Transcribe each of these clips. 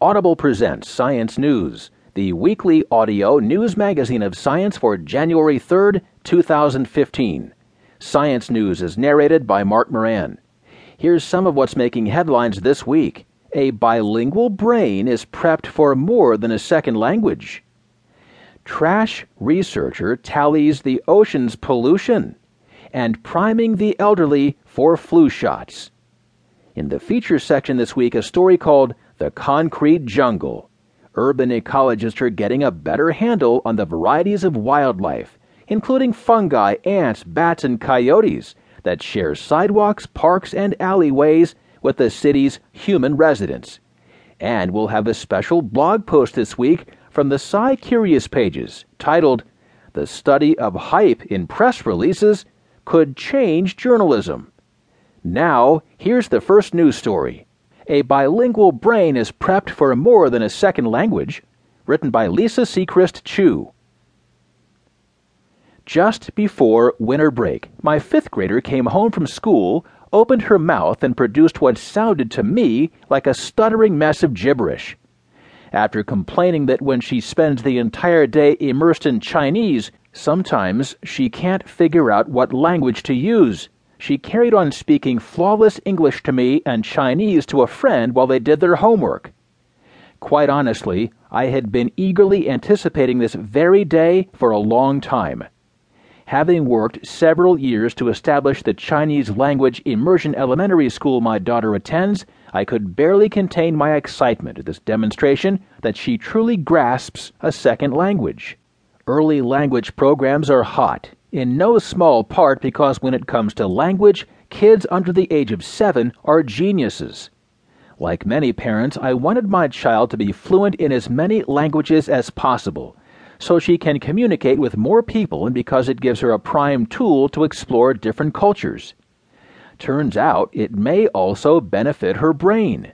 Audible presents Science News, the weekly audio news magazine of science for January 3rd, 2015. Science News is narrated by Mark Moran. Here's some of what's making headlines this week. A bilingual brain is prepped for more than a second language. Trash researcher tallies the ocean's pollution and priming the elderly for flu shots. In the feature section this week, a story called The Concrete Jungle. Urban ecologists are getting a better handle on the varieties of wildlife, including fungi, ants, bats, and coyotes, that share sidewalks, parks, and alleyways with the city's human residents. And we'll have a special blog post this week from the Scicurious pages titled The Study of Hype in Press Releases Could Change Journalism. Now, here's the first news story. A bilingual brain is prepped for more than a second language, written by Lisa Seachrist Chiu. Just before winter break, my fifth grader came home from school, opened her mouth, and produced what sounded to me like a stuttering mess of gibberish. After complaining that when she spends the entire day immersed in Chinese, sometimes she can't figure out what language to use she carried on speaking flawless English to me and Chinese to a friend while they did their homework. Quite honestly, I had been eagerly anticipating this very day for a long time. Having worked several years to establish the Chinese language immersion elementary school my daughter attends, I could barely contain my excitement at this demonstration that she truly grasps a second language. Early language programs are hot, in no small part because when it comes to language, kids under the age of seven are geniuses. Like many parents, I wanted my child to be fluent in as many languages as possible, so she can communicate with more people and because it gives her a prime tool to explore different cultures. Turns out it may also benefit her brain.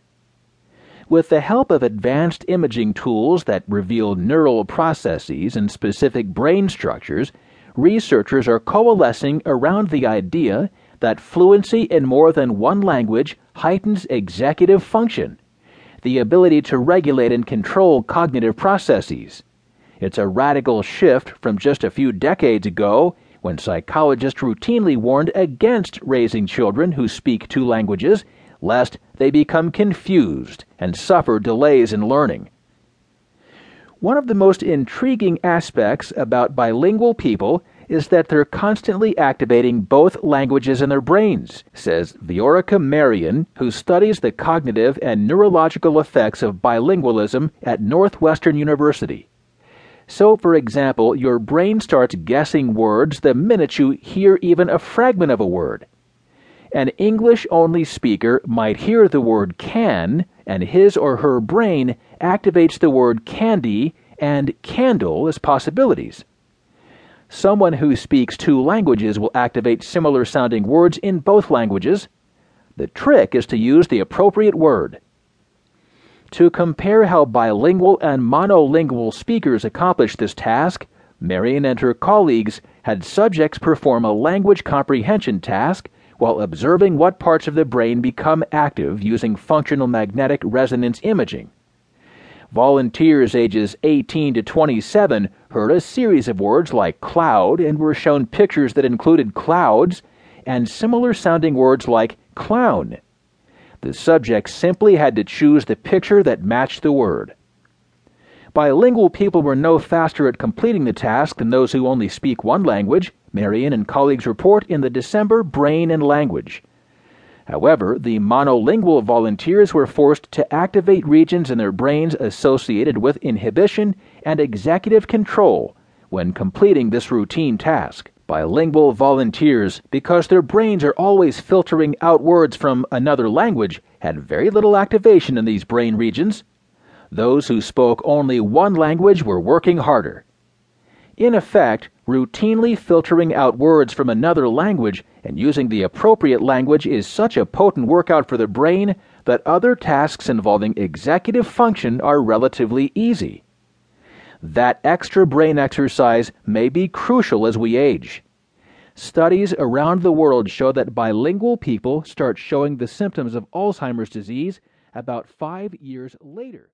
With the help of advanced imaging tools that reveal neural processes and specific brain structures, researchers are coalescing around the idea that fluency in more than one language heightens executive function, the ability to regulate and control cognitive processes. It's a radical shift from just a few decades ago when psychologists routinely warned against raising children who speak two languages lest they become confused and suffer delays in learning. One of the most intriguing aspects about bilingual people is that they're constantly activating both languages in their brains, says Viorica Marian, who studies the cognitive and neurological effects of bilingualism at Northwestern University. So, for example, your brain starts guessing words the minute you hear even a fragment of a word. An English only speaker might hear the word can, and his or her brain activates the word candy and candle as possibilities. Someone who speaks two languages will activate similar sounding words in both languages. The trick is to use the appropriate word. To compare how bilingual and monolingual speakers accomplish this task, Marian and her colleagues had subjects perform a language comprehension task while observing what parts of the brain become active using functional magnetic resonance imaging. Volunteers ages 18 to 27 heard a series of words like cloud and were shown pictures that included clouds and similar sounding words like clown. The subject simply had to choose the picture that matched the word. Bilingual people were no faster at completing the task than those who only speak one language, Marian and colleagues report in the December Brain and Language. However, the monolingual volunteers were forced to activate regions in their brains associated with inhibition and executive control when completing this routine task. Bilingual volunteers, because their brains are always filtering out words from another language, had very little activation in these brain regions. Those who spoke only one language were working harder. In effect, routinely filtering out words from another language and using the appropriate language is such a potent workout for the brain that other tasks involving executive function are relatively easy. That extra brain exercise may be crucial as we age. Studies around the world show that bilingual people start showing the symptoms of Alzheimer's disease about five years later.